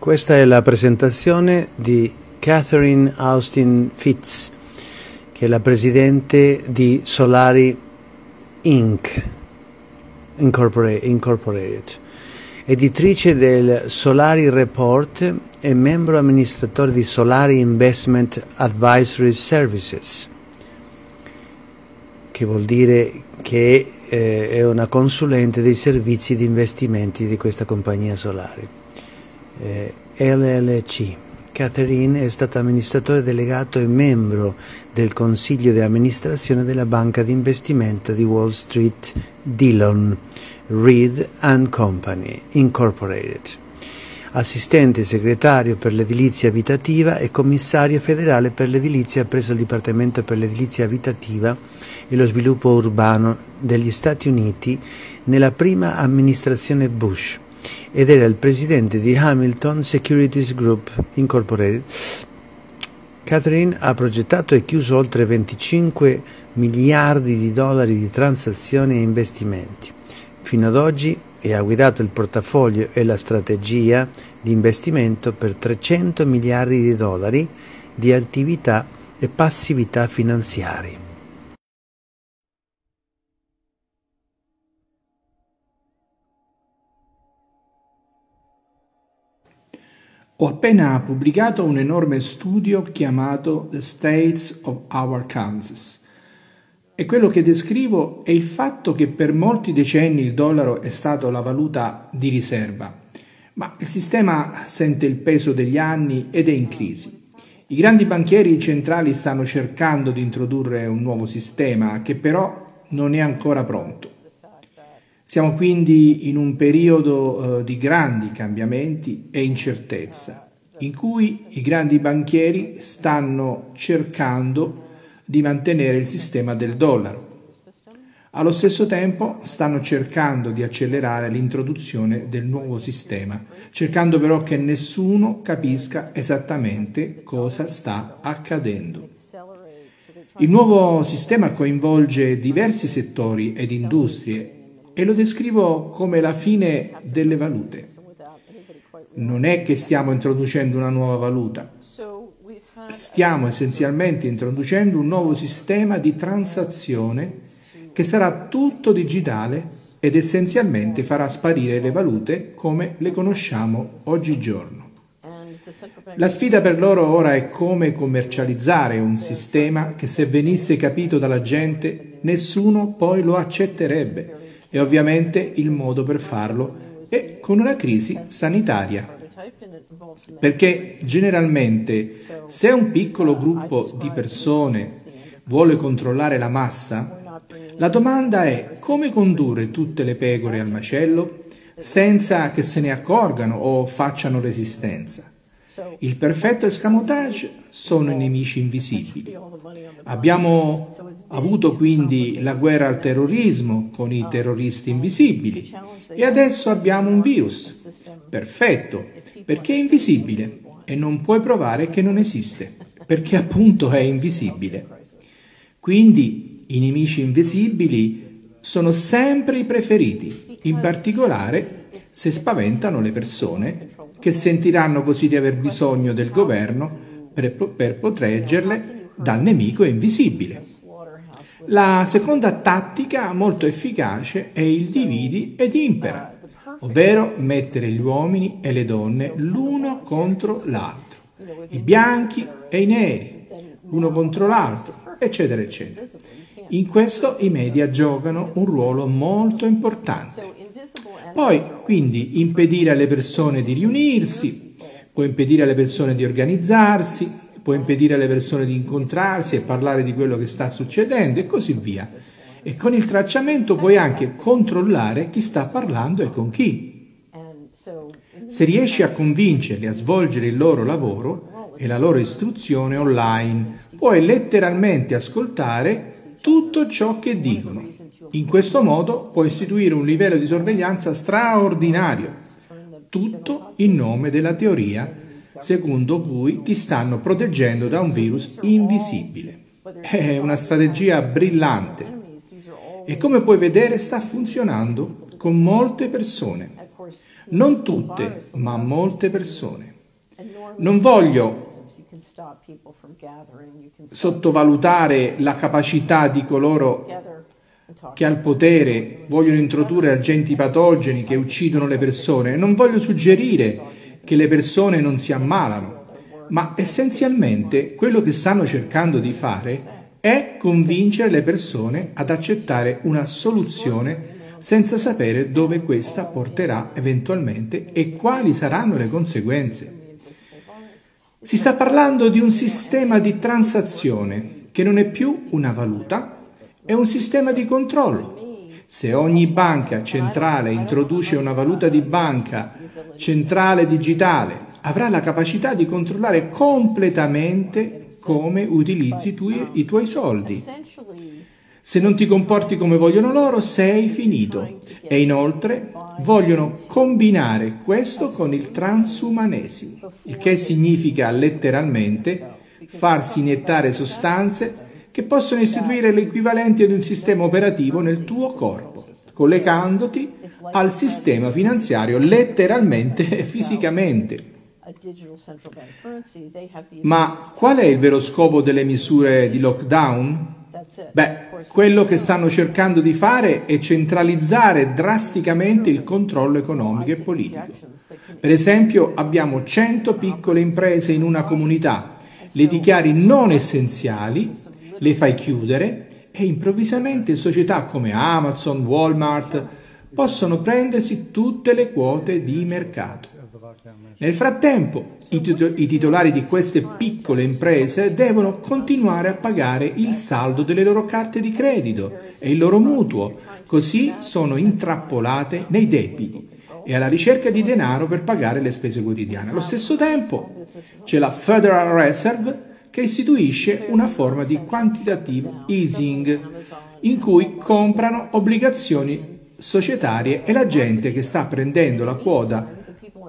Questa è la presentazione di Catherine Austin Fitz, che è la presidente di Solari Inc. Incorporated, editrice del Solari Report e membro amministratore di Solari Investment Advisory Services, che vuol dire che eh, è una consulente dei servizi di investimenti di questa compagnia solari. Eh, LLC. Catherine è stata amministratore delegato e membro del consiglio di amministrazione della banca di investimento di Wall Street Dillon, Reed Company, Incorporated. Assistente segretario per l'edilizia abitativa e commissario federale per l'edilizia presso il Dipartimento per l'edilizia abitativa e lo sviluppo urbano degli Stati Uniti nella prima amministrazione Bush ed era il presidente di Hamilton Securities Group Incorporated. Catherine ha progettato e chiuso oltre 25 miliardi di dollari di transazioni e investimenti. Fino ad oggi e ha guidato il portafoglio e la strategia di investimento per 300 miliardi di dollari di attività e passività finanziarie. Ho appena pubblicato un enorme studio chiamato The States of Our Kansas e quello che descrivo è il fatto che per molti decenni il dollaro è stato la valuta di riserva, ma il sistema sente il peso degli anni ed è in crisi. I grandi banchieri centrali stanno cercando di introdurre un nuovo sistema che però non è ancora pronto. Siamo quindi in un periodo eh, di grandi cambiamenti e incertezza, in cui i grandi banchieri stanno cercando di mantenere il sistema del dollaro. Allo stesso tempo stanno cercando di accelerare l'introduzione del nuovo sistema, cercando però che nessuno capisca esattamente cosa sta accadendo. Il nuovo sistema coinvolge diversi settori ed industrie e lo descrivo come la fine delle valute. Non è che stiamo introducendo una nuova valuta, stiamo essenzialmente introducendo un nuovo sistema di transazione che sarà tutto digitale ed essenzialmente farà sparire le valute come le conosciamo oggigiorno. La sfida per loro ora è come commercializzare un sistema che se venisse capito dalla gente nessuno poi lo accetterebbe e ovviamente il modo per farlo è con una crisi sanitaria. Perché generalmente se un piccolo gruppo di persone vuole controllare la massa, la domanda è come condurre tutte le pecore al macello senza che se ne accorgano o facciano resistenza. Il perfetto escamotage sono i nemici invisibili. Abbiamo avuto quindi la guerra al terrorismo con i terroristi invisibili e adesso abbiamo un virus. Perfetto, perché è invisibile e non puoi provare che non esiste, perché appunto è invisibile. Quindi i nemici invisibili sono sempre i preferiti, in particolare se spaventano le persone che sentiranno così di aver bisogno del governo per, per proteggerle dal nemico invisibile. La seconda tattica molto efficace è il dividi ed impera, ovvero mettere gli uomini e le donne l'uno contro l'altro, i bianchi e i neri, l'uno contro l'altro, eccetera, eccetera. In questo i media giocano un ruolo molto importante. Poi, quindi, impedire alle persone di riunirsi, può impedire alle persone di organizzarsi, può impedire alle persone di incontrarsi e parlare di quello che sta succedendo e così via. E con il tracciamento puoi anche controllare chi sta parlando e con chi. Se riesci a convincerli a svolgere il loro lavoro e la loro istruzione online, puoi letteralmente ascoltare tutto ciò che dicono. In questo modo puoi istituire un livello di sorveglianza straordinario, tutto in nome della teoria secondo cui ti stanno proteggendo da un virus invisibile. È una strategia brillante e come puoi vedere sta funzionando con molte persone. Non tutte, ma molte persone. Non voglio sottovalutare la capacità di coloro che al potere vogliono introdurre agenti patogeni che uccidono le persone. Non voglio suggerire che le persone non si ammalano, ma essenzialmente quello che stanno cercando di fare è convincere le persone ad accettare una soluzione senza sapere dove questa porterà eventualmente e quali saranno le conseguenze. Si sta parlando di un sistema di transazione che non è più una valuta, è un sistema di controllo. Se ogni banca centrale introduce una valuta di banca centrale digitale, avrà la capacità di controllare completamente come utilizzi tu, i tuoi soldi. Se non ti comporti come vogliono loro, sei finito. E inoltre vogliono combinare questo con il transumanesimo, il che significa letteralmente farsi iniettare sostanze che possono istituire l'equivalente di un sistema operativo nel tuo corpo, collegandoti al sistema finanziario letteralmente e fisicamente. Ma qual è il vero scopo delle misure di lockdown? Beh, quello che stanno cercando di fare è centralizzare drasticamente il controllo economico e politico. Per esempio, abbiamo 100 piccole imprese in una comunità, le dichiari non essenziali, le fai chiudere e improvvisamente società come Amazon, Walmart possono prendersi tutte le quote di mercato. Nel frattempo, i, titolari di queste piccole imprese devono continuare a pagare il saldo delle loro carte di credito e il loro mutuo, così sono intrappolate nei debiti e alla ricerca di denaro per pagare le spese quotidiane. Allo stesso tempo c'è la Federal Reserve che istituisce una forma di quantitative easing in cui comprano obbligazioni societarie e la gente che sta prendendo la quota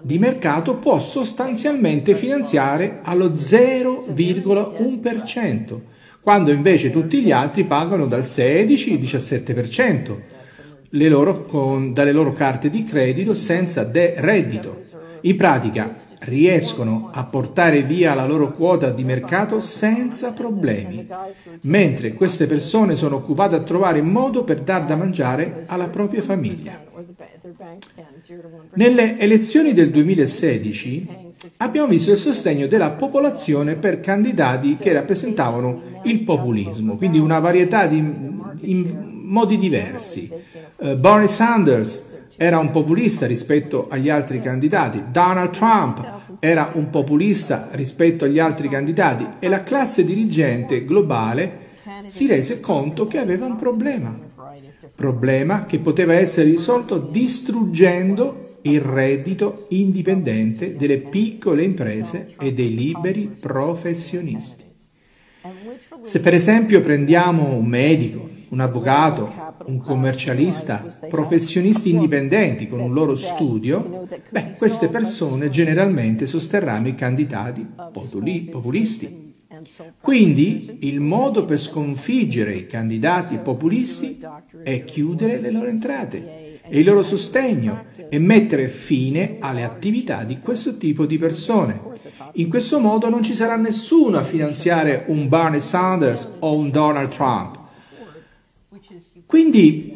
di mercato può sostanzialmente finanziare allo 0,1%, quando invece tutti gli altri pagano dal 16-17% loro, con, dalle loro carte di credito senza de- reddito. In pratica riescono a portare via la loro quota di mercato senza problemi, mentre queste persone sono occupate a trovare modo per dar da mangiare alla propria famiglia. Nelle elezioni del 2016 abbiamo visto il sostegno della popolazione per candidati che rappresentavano il populismo, quindi una varietà di modi diversi. Uh, Bernie Sanders era un populista rispetto agli altri candidati, Donald Trump era un populista rispetto agli altri candidati. E la classe dirigente globale si rese conto che aveva un problema. Problema che poteva essere risolto distruggendo il reddito indipendente delle piccole imprese e dei liberi professionisti. Se per esempio prendiamo un medico, un avvocato, un commercialista, professionisti indipendenti con un loro studio, beh, queste persone generalmente sosterranno i candidati populisti quindi il modo per sconfiggere i candidati populisti è chiudere le loro entrate e il loro sostegno e mettere fine alle attività di questo tipo di persone. In questo modo non ci sarà nessuno a finanziare un Barney Sanders o un Donald Trump. Quindi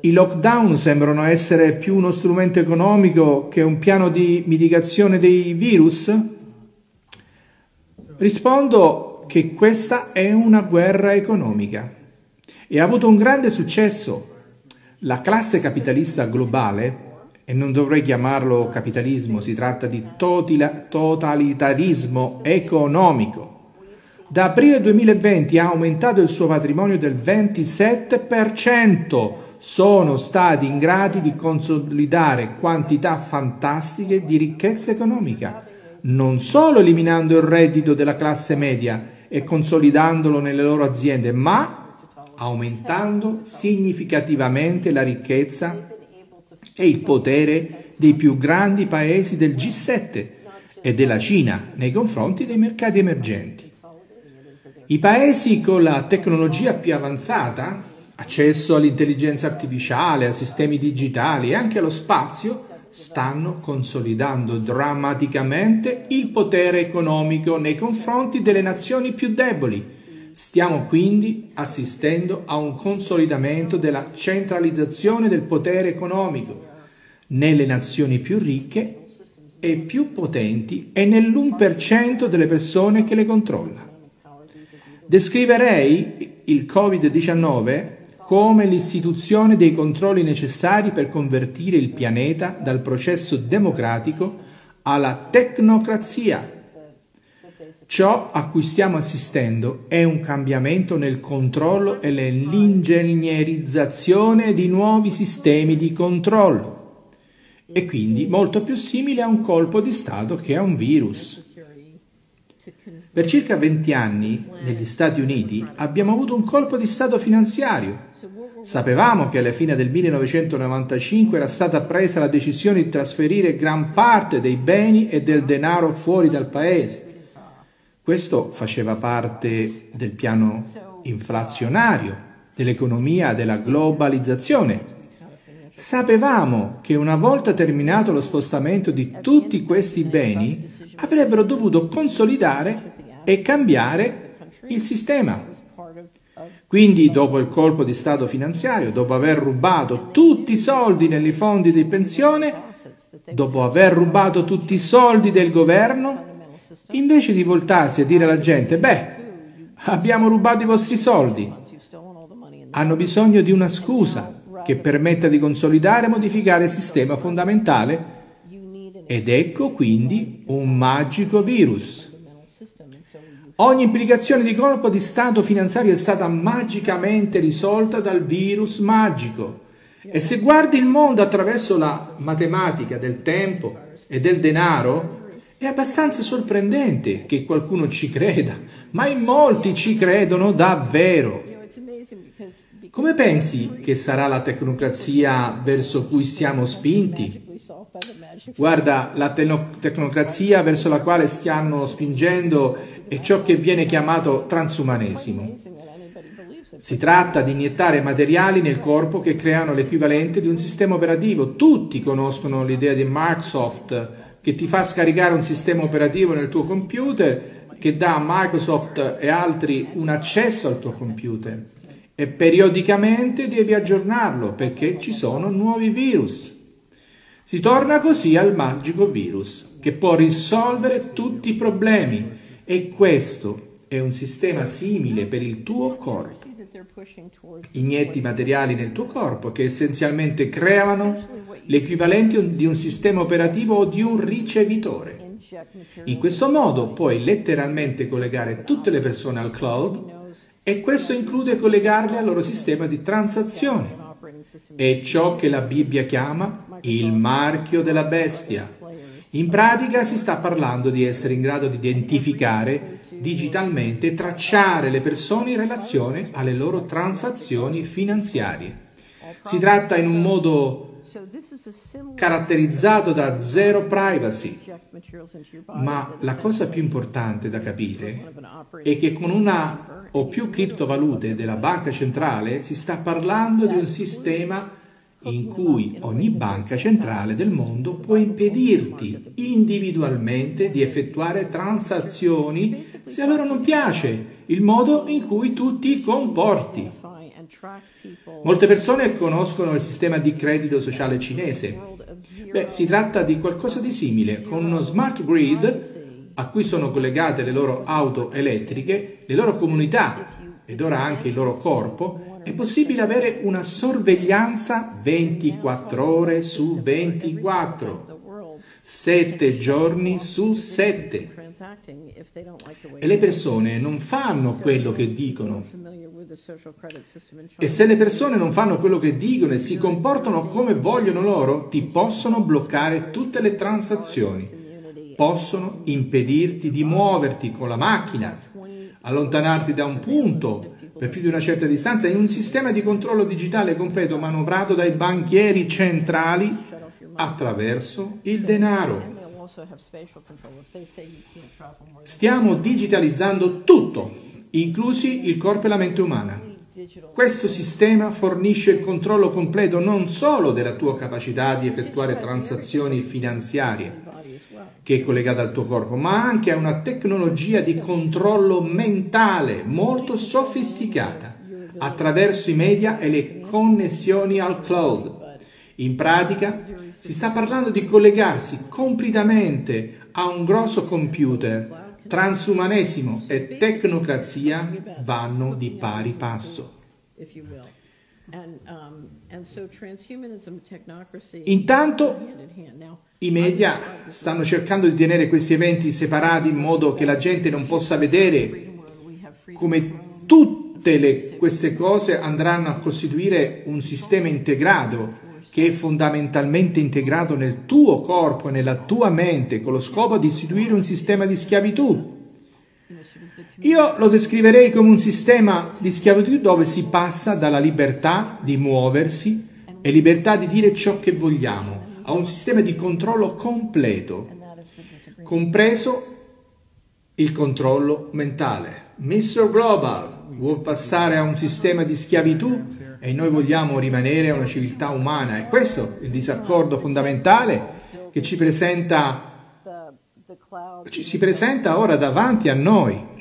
i lockdown sembrano essere più uno strumento economico che un piano di mitigazione dei virus? Rispondo che questa è una guerra economica e ha avuto un grande successo. La classe capitalista globale, e non dovrei chiamarlo capitalismo, si tratta di totalitarismo economico, da aprile 2020 ha aumentato il suo patrimonio del 27%. Sono stati in grado di consolidare quantità fantastiche di ricchezza economica non solo eliminando il reddito della classe media e consolidandolo nelle loro aziende, ma aumentando significativamente la ricchezza e il potere dei più grandi paesi del G7 e della Cina nei confronti dei mercati emergenti. I paesi con la tecnologia più avanzata, accesso all'intelligenza artificiale, a sistemi digitali e anche allo spazio, stanno consolidando drammaticamente il potere economico nei confronti delle nazioni più deboli. Stiamo quindi assistendo a un consolidamento della centralizzazione del potere economico nelle nazioni più ricche e più potenti e nell'1% delle persone che le controlla. Descriverei il Covid-19 come l'istituzione dei controlli necessari per convertire il pianeta dal processo democratico alla tecnocrazia. Ciò a cui stiamo assistendo è un cambiamento nel controllo e nell'ingegnerizzazione di nuovi sistemi di controllo e quindi molto più simile a un colpo di Stato che a un virus. Per circa 20 anni negli Stati Uniti abbiamo avuto un colpo di Stato finanziario Sapevamo che alla fine del 1995 era stata presa la decisione di trasferire gran parte dei beni e del denaro fuori dal paese. Questo faceva parte del piano inflazionario, dell'economia della globalizzazione. Sapevamo che una volta terminato lo spostamento di tutti questi beni avrebbero dovuto consolidare e cambiare il sistema. Quindi, dopo il colpo di Stato finanziario, dopo aver rubato tutti i soldi negli fondi di pensione, dopo aver rubato tutti i soldi del governo, invece di voltarsi e dire alla gente, beh, abbiamo rubato i vostri soldi, hanno bisogno di una scusa che permetta di consolidare e modificare il sistema fondamentale. Ed ecco quindi un magico virus Ogni implicazione di colpo di stato finanziario è stata magicamente risolta dal virus magico. E se guardi il mondo attraverso la matematica del tempo e del denaro, è abbastanza sorprendente che qualcuno ci creda, ma in molti ci credono davvero. Come pensi che sarà la tecnocrazia verso cui siamo spinti? Guarda, la tecnocrazia verso la quale stiamo spingendo è ciò che viene chiamato transumanesimo. Si tratta di iniettare materiali nel corpo che creano l'equivalente di un sistema operativo. Tutti conoscono l'idea di Microsoft che ti fa scaricare un sistema operativo nel tuo computer che dà a Microsoft e altri un accesso al tuo computer e periodicamente devi aggiornarlo perché ci sono nuovi virus. Si torna così al magico virus che può risolvere tutti i problemi e questo è un sistema simile per il tuo corpo. Inietti materiali nel tuo corpo che essenzialmente creano l'equivalente di un sistema operativo o di un ricevitore. In questo modo puoi letteralmente collegare tutte le persone al cloud e questo include collegarle al loro sistema di transazione. È ciò che la Bibbia chiama il marchio della bestia. In pratica si sta parlando di essere in grado di identificare digitalmente tracciare le persone in relazione alle loro transazioni finanziarie. Si tratta in un modo caratterizzato da zero privacy. Ma la cosa più importante da capire è che con una o più criptovalute della banca centrale si sta parlando di un sistema in cui ogni banca centrale del mondo può impedirti individualmente di effettuare transazioni se a loro non piace il modo in cui tu ti comporti. Molte persone conoscono il sistema di credito sociale cinese. Beh, si tratta di qualcosa di simile, con uno smart grid a cui sono collegate le loro auto elettriche, le loro comunità ed ora anche il loro corpo, è possibile avere una sorveglianza 24 ore su 24, 7 giorni su 7. E le persone non fanno quello che dicono. E se le persone non fanno quello che dicono e si comportano come vogliono loro, ti possono bloccare tutte le transazioni, possono impedirti di muoverti con la macchina, allontanarti da un punto per più di una certa distanza in un sistema di controllo digitale completo manovrato dai banchieri centrali attraverso il denaro. Stiamo digitalizzando tutto, inclusi il corpo e la mente umana. Questo sistema fornisce il controllo completo non solo della tua capacità di effettuare transazioni finanziarie, che è collegata al tuo corpo, ma anche a una tecnologia di controllo mentale molto sofisticata attraverso i media e le connessioni al cloud. In pratica si sta parlando di collegarsi completamente a un grosso computer. Transumanesimo e tecnocrazia vanno di pari passo. Intanto i media stanno cercando di tenere questi eventi separati in modo che la gente non possa vedere come tutte le, queste cose andranno a costituire un sistema integrato che è fondamentalmente integrato nel tuo corpo e nella tua mente con lo scopo di istituire un sistema di schiavitù. Io lo descriverei come un sistema di schiavitù dove si passa dalla libertà di muoversi e libertà di dire ciò che vogliamo a un sistema di controllo completo, compreso il controllo mentale. Mr. Global vuole passare a un sistema di schiavitù e noi vogliamo rimanere una civiltà umana. E questo è il disaccordo fondamentale che ci presenta, ci si presenta ora davanti a noi.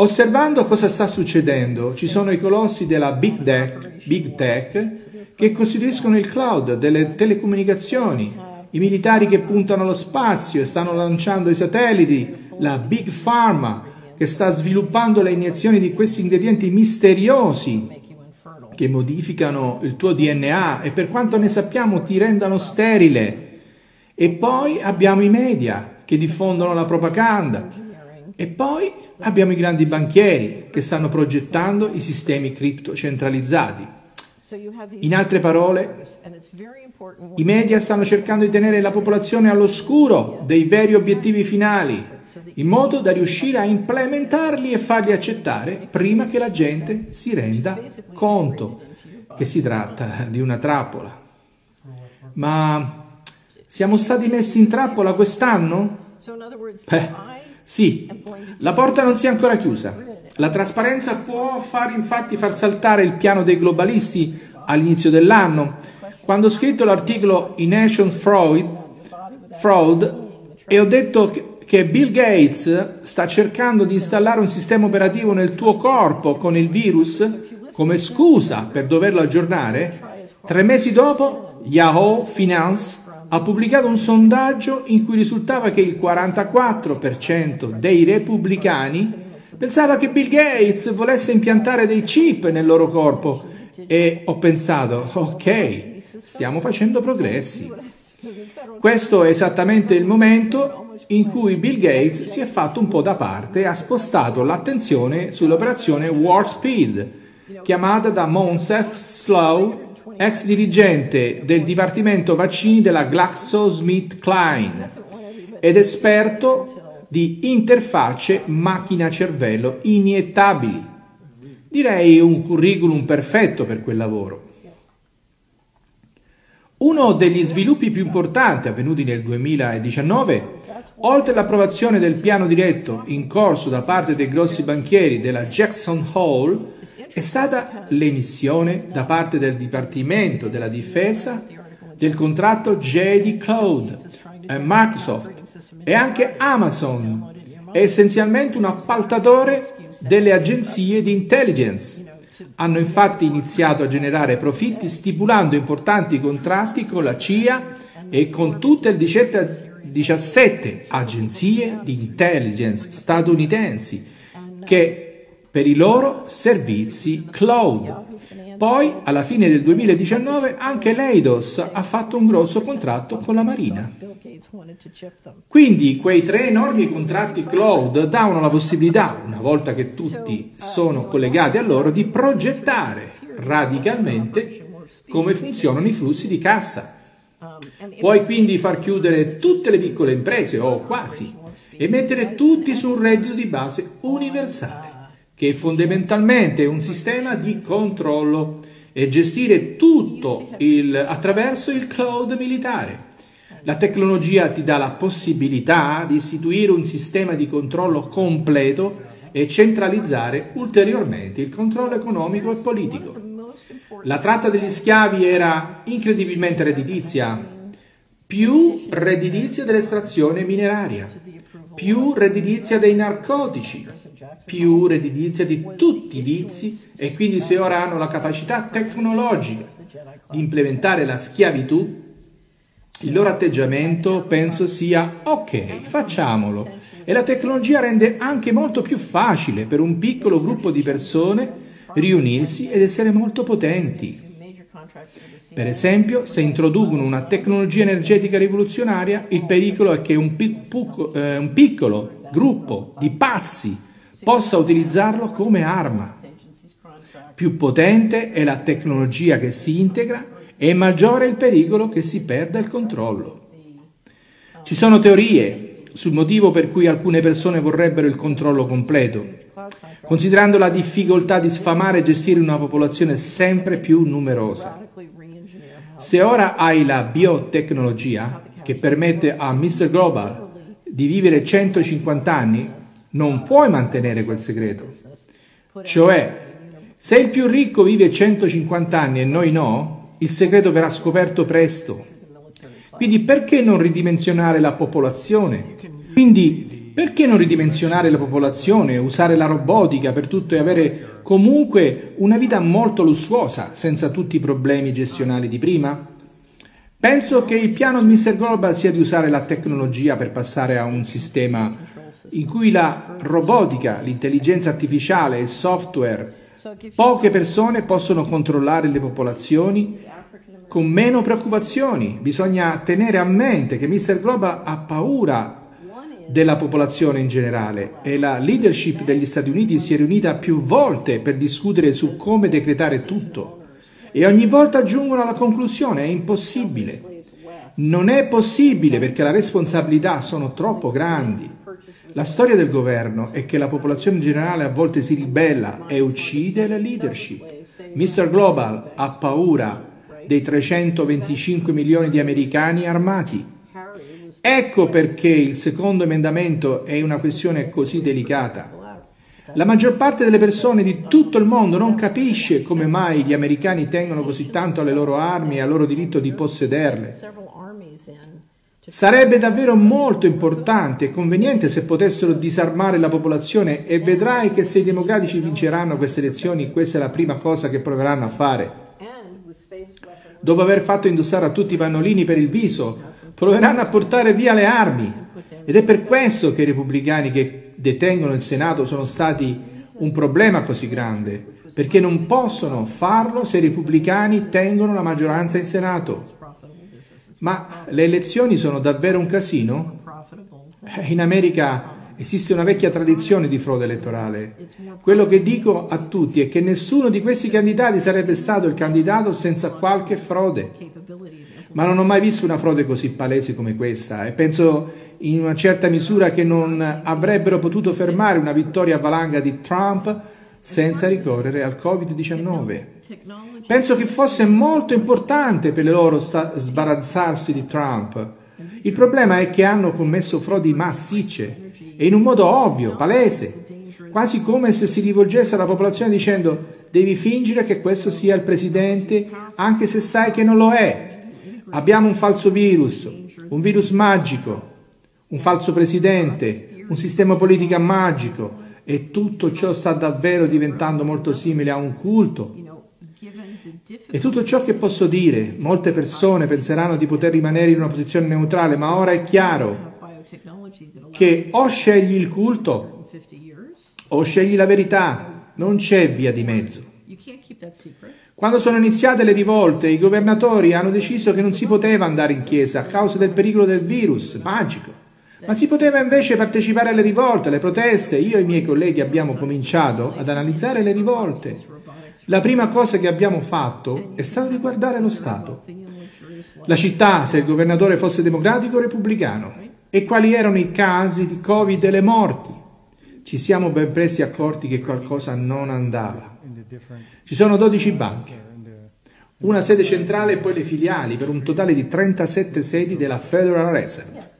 Osservando cosa sta succedendo, ci sono i colossi della Big Tech, Big Tech che costituiscono il cloud delle telecomunicazioni, i militari che puntano allo spazio e stanno lanciando i satelliti, la Big Pharma che sta sviluppando le iniezioni di questi ingredienti misteriosi che modificano il tuo DNA e per quanto ne sappiamo ti rendono sterile. E poi abbiamo i media che diffondono la propaganda. E poi abbiamo i grandi banchieri che stanno progettando i sistemi cripto centralizzati. In altre parole, i media stanno cercando di tenere la popolazione all'oscuro dei veri obiettivi finali, in modo da riuscire a implementarli e farli accettare prima che la gente si renda conto che si tratta di una trappola. Ma siamo stati messi in trappola quest'anno? Beh, sì, la porta non si è ancora chiusa. La trasparenza può far infatti far saltare il piano dei globalisti all'inizio dell'anno. Quando ho scritto l'articolo In Nations Fraud, Fraud e ho detto che che Bill Gates sta cercando di installare un sistema operativo nel tuo corpo con il virus come scusa per doverlo aggiornare, tre mesi dopo Yahoo Finance ha pubblicato un sondaggio in cui risultava che il 44% dei repubblicani pensava che Bill Gates volesse impiantare dei chip nel loro corpo e ho pensato, ok, stiamo facendo progressi. Questo è esattamente il momento in cui Bill Gates si è fatto un po' da parte e ha spostato l'attenzione sull'operazione Warp Speed, chiamata da Monsef Slow, ex dirigente del Dipartimento Vaccini della GlaxoSmithKline ed esperto di interfacce macchina-cervello iniettabili. Direi un curriculum perfetto per quel lavoro. Uno degli sviluppi più importanti avvenuti nel 2019 Oltre all'approvazione del piano diretto in corso da parte dei grossi banchieri della Jackson Hole, è stata l'emissione da parte del Dipartimento della Difesa del contratto JD Cloud e Microsoft e anche Amazon è essenzialmente un appaltatore delle agenzie di intelligence. Hanno infatti iniziato a generare profitti stipulando importanti contratti con la CIA e con tutte le 17 agenzie di intelligence statunitensi che per i loro servizi cloud. Poi, alla fine del 2019, anche l'Eidos ha fatto un grosso contratto con la Marina. Quindi quei tre enormi contratti cloud davano la possibilità, una volta che tutti sono collegati a loro, di progettare radicalmente come funzionano i flussi di cassa Puoi quindi far chiudere tutte le piccole imprese, o quasi, e mettere tutti su un reddito di base universale, che è fondamentalmente un sistema di controllo e gestire tutto il, attraverso il cloud militare. La tecnologia ti dà la possibilità di istituire un sistema di controllo completo e centralizzare ulteriormente il controllo economico e politico. La tratta degli schiavi era incredibilmente redditizia, più redditizia dell'estrazione mineraria, più redditizia dei narcotici, più redditizia di tutti i vizi e quindi se ora hanno la capacità tecnologica di implementare la schiavitù, il loro atteggiamento penso sia ok, facciamolo. E la tecnologia rende anche molto più facile per un piccolo gruppo di persone riunirsi ed essere molto potenti. Per esempio, se introducono una tecnologia energetica rivoluzionaria, il pericolo è che un, piccolo, eh, un piccolo gruppo di pazzi possa utilizzarlo come arma. Più potente è la tecnologia che si integra e maggiore è il pericolo che si perda il controllo. Ci sono teorie sul motivo per cui alcune persone vorrebbero il controllo completo, considerando la difficoltà di sfamare e gestire una popolazione sempre più numerosa. Se ora hai la biotecnologia che permette a Mr. Global di vivere 150 anni, non puoi mantenere quel segreto. Cioè, se il più ricco vive 150 anni e noi no, il segreto verrà scoperto presto. Quindi perché non ridimensionare la popolazione? Quindi perché non ridimensionare la popolazione, usare la robotica per tutto e avere comunque una vita molto lussuosa senza tutti i problemi gestionali di prima? Penso che il piano di Mr. Global sia di usare la tecnologia per passare a un sistema in cui la robotica, l'intelligenza artificiale e il software Poche persone possono controllare le popolazioni con meno preoccupazioni. Bisogna tenere a mente che Mr. Global ha paura della popolazione in generale e la leadership degli Stati Uniti si è riunita più volte per discutere su come decretare tutto e ogni volta giungono alla conclusione è impossibile. Non è possibile perché le responsabilità sono troppo grandi. La storia del governo è che la popolazione generale a volte si ribella e uccide la leadership. Mr. Global ha paura dei 325 milioni di americani armati. Ecco perché il secondo emendamento è una questione così delicata. La maggior parte delle persone di tutto il mondo non capisce come mai gli americani tengono così tanto alle loro armi e al loro diritto di possederle. Sarebbe davvero molto importante e conveniente se potessero disarmare la popolazione e vedrai che se i democratici vinceranno queste elezioni questa è la prima cosa che proveranno a fare. Dopo aver fatto indossare a tutti i pannolini per il viso, proveranno a portare via le armi. Ed è per questo che i repubblicani che detengono il Senato sono stati un problema così grande, perché non possono farlo se i repubblicani tengono la maggioranza in Senato. Ma le elezioni sono davvero un casino? Eh, in America esiste una vecchia tradizione di frode elettorale. Quello che dico a tutti è che nessuno di questi candidati sarebbe stato il candidato senza qualche frode. Ma non ho mai visto una frode così palese come questa e penso in una certa misura che non avrebbero potuto fermare una vittoria a valanga di Trump senza ricorrere al Covid-19. Penso che fosse molto importante per loro sta- sbarazzarsi di Trump. Il problema è che hanno commesso frodi massicce e in un modo ovvio, palese, quasi come se si rivolgesse alla popolazione dicendo devi fingere che questo sia il presidente anche se sai che non lo è. Abbiamo un falso virus, un virus magico, un falso presidente, un sistema politico magico e tutto ciò sta davvero diventando molto simile a un culto e tutto ciò che posso dire, molte persone penseranno di poter rimanere in una posizione neutrale, ma ora è chiaro che o scegli il culto o scegli la verità, non c'è via di mezzo. Quando sono iniziate le rivolte, i governatori hanno deciso che non si poteva andare in chiesa a causa del pericolo del virus magico, ma si poteva invece partecipare alle rivolte, alle proteste. Io e i miei colleghi abbiamo cominciato ad analizzare le rivolte la prima cosa che abbiamo fatto è stata di guardare lo Stato. La città, se il governatore fosse democratico o repubblicano, e quali erano i casi di Covid e le morti. Ci siamo ben presto accorti che qualcosa non andava. Ci sono 12 banche, una sede centrale e poi le filiali, per un totale di 37 sedi della Federal Reserve.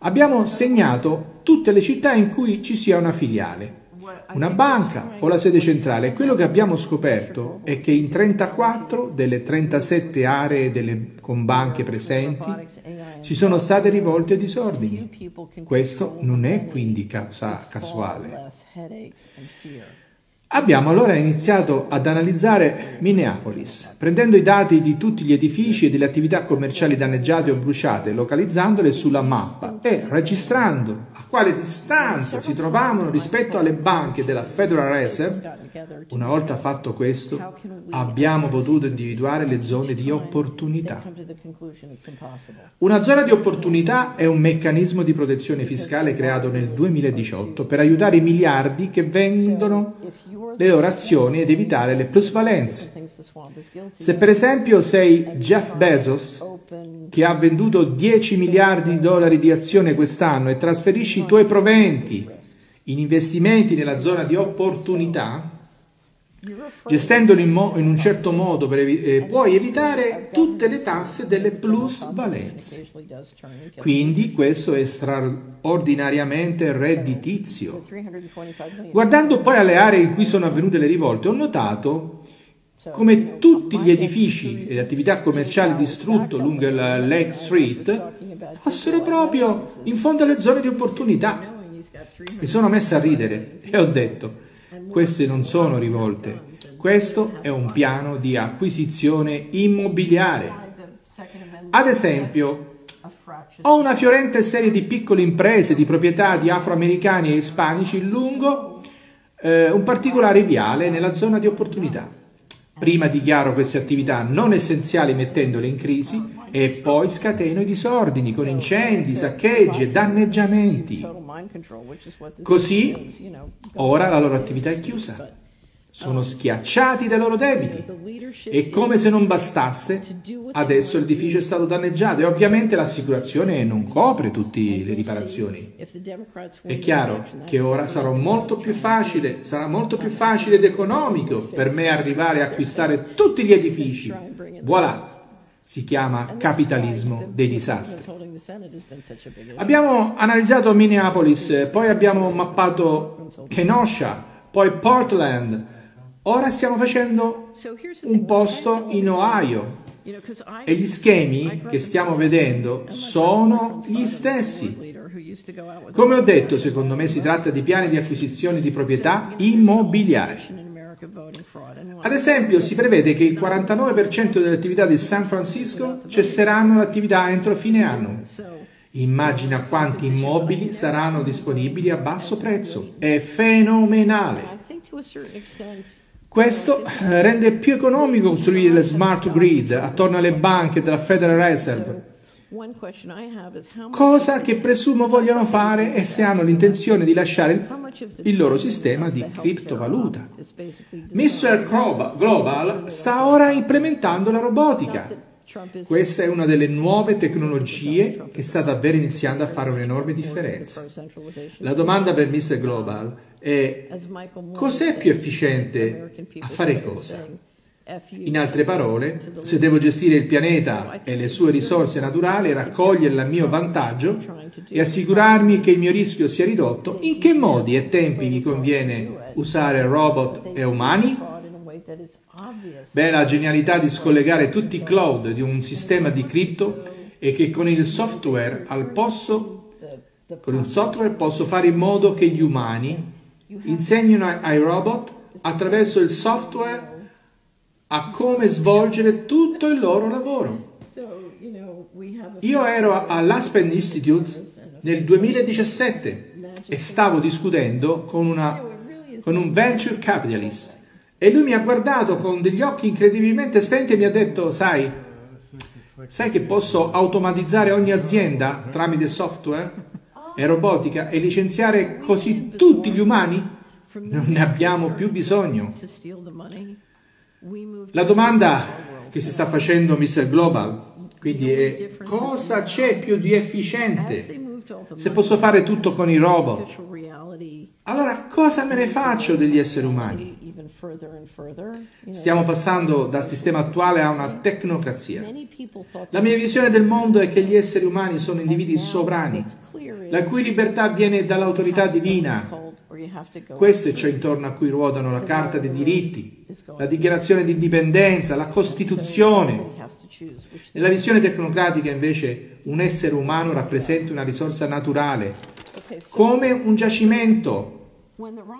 Abbiamo segnato tutte le città in cui ci sia una filiale una banca o la sede centrale. Quello che abbiamo scoperto è che in 34 delle 37 aree delle, con banche presenti ci sono state rivolte a disordini. Questo non è quindi causa casuale. Abbiamo allora iniziato ad analizzare Minneapolis, prendendo i dati di tutti gli edifici e delle attività commerciali danneggiate o bruciate, localizzandole sulla mappa e registrando quale distanza si trovavano rispetto alle banche della Federal Reserve. Una volta fatto questo, abbiamo potuto individuare le zone di opportunità. Una zona di opportunità è un meccanismo di protezione fiscale creato nel 2018 per aiutare i miliardi che vendono le loro azioni ed evitare le plusvalenze. Se per esempio sei Jeff Bezos, che ha venduto 10 miliardi di dollari di azione quest'anno e trasferisci i tuoi proventi in investimenti nella zona di opportunità, Gestendolo in, mo- in, un certo modo evi- eh, puoi evitare tutte le tasse delle plusvalenze. Quindi questo è straordinariamente redditizio. Guardando poi alle aree in cui sono avvenute le rivolte, ho notato come tutti gli edifici e le attività commerciali distrutte lungo la Lake Street fossero proprio in fondo alle zone di opportunità. Mi sono messa a ridere e ho detto queste non sono rivolte, questo è un piano di acquisizione immobiliare. Ad esempio, ho una fiorente serie di piccole imprese di proprietà di afroamericani e ispanici lungo eh, un particolare viale nella zona di opportunità. Prima dichiaro queste attività non essenziali mettendole in crisi e poi scateno i disordini con incendi, saccheggi e danneggiamenti. Così ora la loro attività è chiusa. Sono schiacciati dai loro debiti e come se non bastasse, adesso l'edificio è stato danneggiato e ovviamente l'assicurazione non copre tutte le riparazioni. È chiaro che ora sarà molto più facile, sarà molto più facile ed economico per me arrivare a acquistare tutti gli edifici. Voilà! si chiama capitalismo dei disastri. Abbiamo analizzato Minneapolis, poi abbiamo mappato Kenosha, poi Portland, ora stiamo facendo un posto in Ohio e gli schemi che stiamo vedendo sono gli stessi. Come ho detto, secondo me si tratta di piani di acquisizione di proprietà immobiliari. Ad esempio, si prevede che il 49% delle attività di San Francisco cesseranno l'attività entro fine anno. Immagina quanti immobili saranno disponibili a basso prezzo. È fenomenale. Questo eh, rende più economico costruire le smart grid attorno alle banche della Federal Reserve Cosa che presumo vogliono fare è se hanno l'intenzione di lasciare il loro sistema di criptovaluta. Mr. Global sta ora implementando la robotica. Questa è una delle nuove tecnologie che sta davvero iniziando a fare un'enorme differenza. La domanda per Mr. Global è cos'è più efficiente? a fare cosa? In altre parole, se devo gestire il pianeta e le sue risorse naturali, raccoglierle a mio vantaggio e assicurarmi che il mio rischio sia ridotto, in che modi e tempi mi conviene usare robot e umani? Beh, la genialità di scollegare tutti i cloud di un sistema di cripto è che con il software, posso, con il software posso fare in modo che gli umani insegnino ai robot attraverso il software a come svolgere tutto il loro lavoro. Io ero all'Aspen Institute nel 2017 e stavo discutendo con, una, con un venture capitalist. E lui mi ha guardato con degli occhi incredibilmente spenti e mi ha detto, sai, sai che posso automatizzare ogni azienda tramite software e robotica e licenziare così tutti gli umani? Non ne abbiamo più bisogno. La domanda che si sta facendo Mr. Global quindi è cosa c'è più di efficiente se posso fare tutto con i robot? Allora cosa me ne faccio degli esseri umani? Stiamo passando dal sistema attuale a una tecnocrazia. La mia visione del mondo è che gli esseri umani sono individui sovrani, la cui libertà viene dall'autorità divina Questo è ciò intorno a cui ruotano la Carta dei diritti, la Dichiarazione di indipendenza, la Costituzione. Nella visione tecnocratica invece un essere umano rappresenta una risorsa naturale, come un giacimento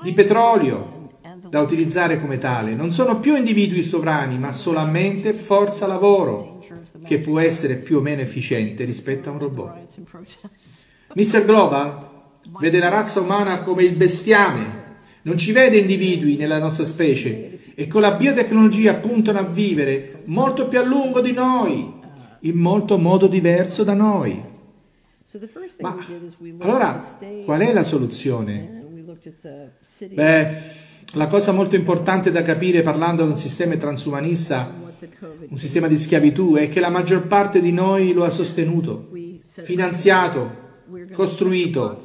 di petrolio da utilizzare come tale. Non sono più individui sovrani, ma solamente forza lavoro, che può essere più o meno efficiente rispetto a un robot. Mr. Global vede la razza umana come il bestiame, non ci vede individui nella nostra specie e con la biotecnologia puntano a vivere molto più a lungo di noi, in molto modo diverso da noi. Ma allora qual è la soluzione? Beh, la cosa molto importante da capire parlando di un sistema transumanista, un sistema di schiavitù, è che la maggior parte di noi lo ha sostenuto, finanziato, costruito.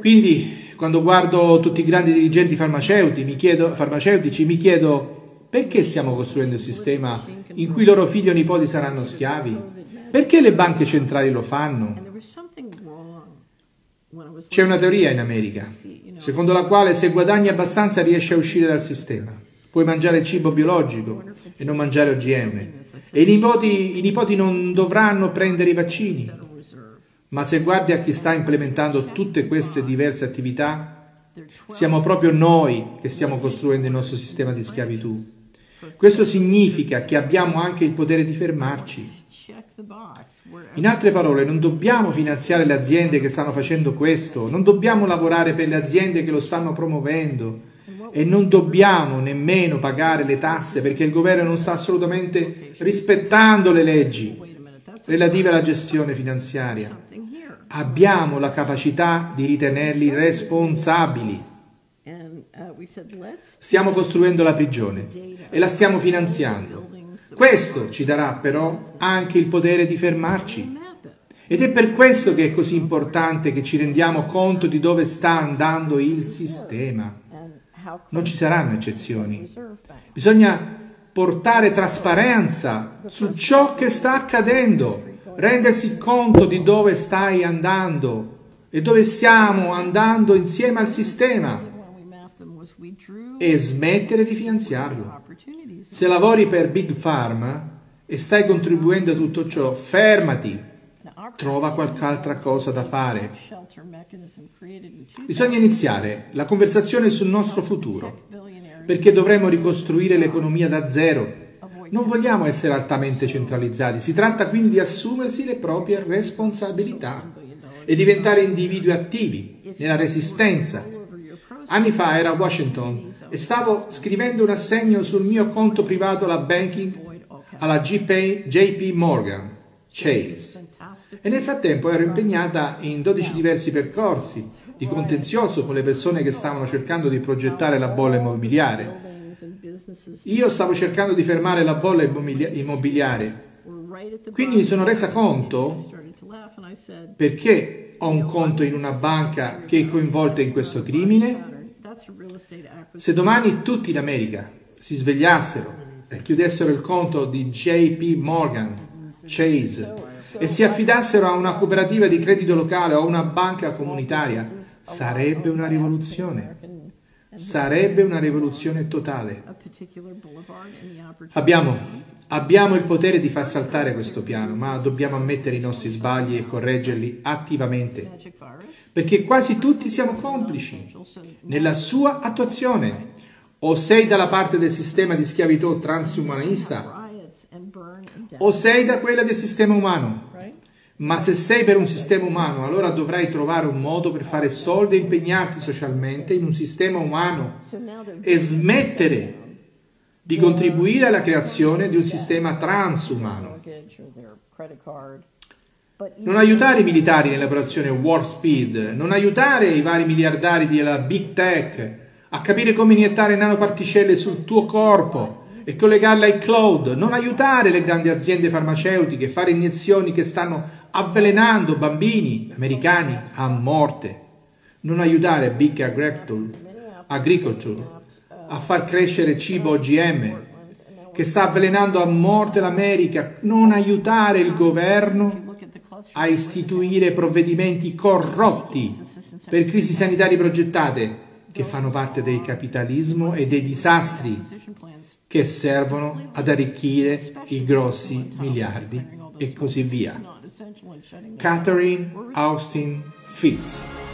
Quindi, quando guardo tutti i grandi dirigenti farmaceutici mi chiedo, farmaceutici, mi chiedo perché stiamo costruendo un sistema in cui i loro figli o nipoti saranno schiavi? Perché le banche centrali lo fanno? C'è una teoria in America, secondo la quale se guadagni abbastanza riesci a uscire dal sistema. Puoi mangiare cibo biologico e non mangiare OGM. E i nipoti, i nipoti non dovranno prendere i vaccini. Ma se guardi a chi sta implementando tutte queste diverse attività, siamo proprio noi che stiamo costruendo il nostro sistema di schiavitù. Questo significa che abbiamo anche il potere di fermarci. In altre parole, non dobbiamo finanziare le aziende che stanno facendo questo, non dobbiamo lavorare per le aziende che lo stanno promuovendo e non dobbiamo nemmeno pagare le tasse perché il governo non sta assolutamente rispettando le leggi relative alla gestione finanziaria. Abbiamo la capacità di ritenerli responsabili. Stiamo costruendo la prigione e la stiamo finanziando. Questo ci darà però anche il potere di fermarci. Ed è per questo che è così importante che ci rendiamo conto di dove sta andando il sistema. Non ci saranno eccezioni. Bisogna portare trasparenza su ciò che sta accadendo, rendersi conto di dove stai andando e dove stiamo andando insieme al sistema e smettere di finanziarlo. Se lavori per Big Pharma e stai contribuendo a tutto ciò, fermati, trova qualche altra cosa da fare. Bisogna iniziare la conversazione sul nostro futuro, perché dovremo ricostruire l'economia da zero. Non vogliamo essere altamente centralizzati, si tratta quindi di assumersi le proprie responsabilità e diventare individui attivi nella resistenza Anni fa era a Washington e stavo scrivendo un assegno sul mio conto privato alla banking alla JP Morgan Chase e nel frattempo ero impegnata in 12 diversi percorsi di contenzioso con le persone che stavano cercando di progettare la bolla immobiliare. Io stavo cercando di fermare la bolla immobiliare. Quindi mi sono resa conto perché ho un conto in una banca che è coinvolta in questo crimine se domani tutti in America si svegliassero e chiudessero il conto di JP Morgan, Chase e si affidassero a una cooperativa di credito locale o a una banca comunitaria, sarebbe una rivoluzione. Sarebbe una rivoluzione totale. Abbiamo, abbiamo il potere di far saltare questo piano, ma dobbiamo ammettere i nostri sbagli e correggerli attivamente perché quasi tutti siamo complici nella sua attuazione. O sei dalla parte del sistema di schiavitù transumanista, o sei da quella del sistema umano. Ma se sei per un sistema umano, allora dovrai trovare un modo per fare soldi e impegnarti socialmente in un sistema umano e smettere di contribuire alla creazione di un sistema transumano. Non aiutare i militari nell'operazione Warp Speed, non aiutare i vari miliardari della Big Tech a capire come iniettare nanoparticelle sul tuo corpo e collegarle ai cloud, non aiutare le grandi aziende farmaceutiche a fare iniezioni che stanno avvelenando bambini americani a morte, non aiutare Big Agriculture a far crescere cibo OGM che sta avvelenando a morte l'America, non aiutare il governo a istituire provvedimenti corrotti per crisi sanitarie progettate che fanno parte del capitalismo e dei disastri che servono ad arricchire i grossi miliardi e così via. Catherine Austin Fitz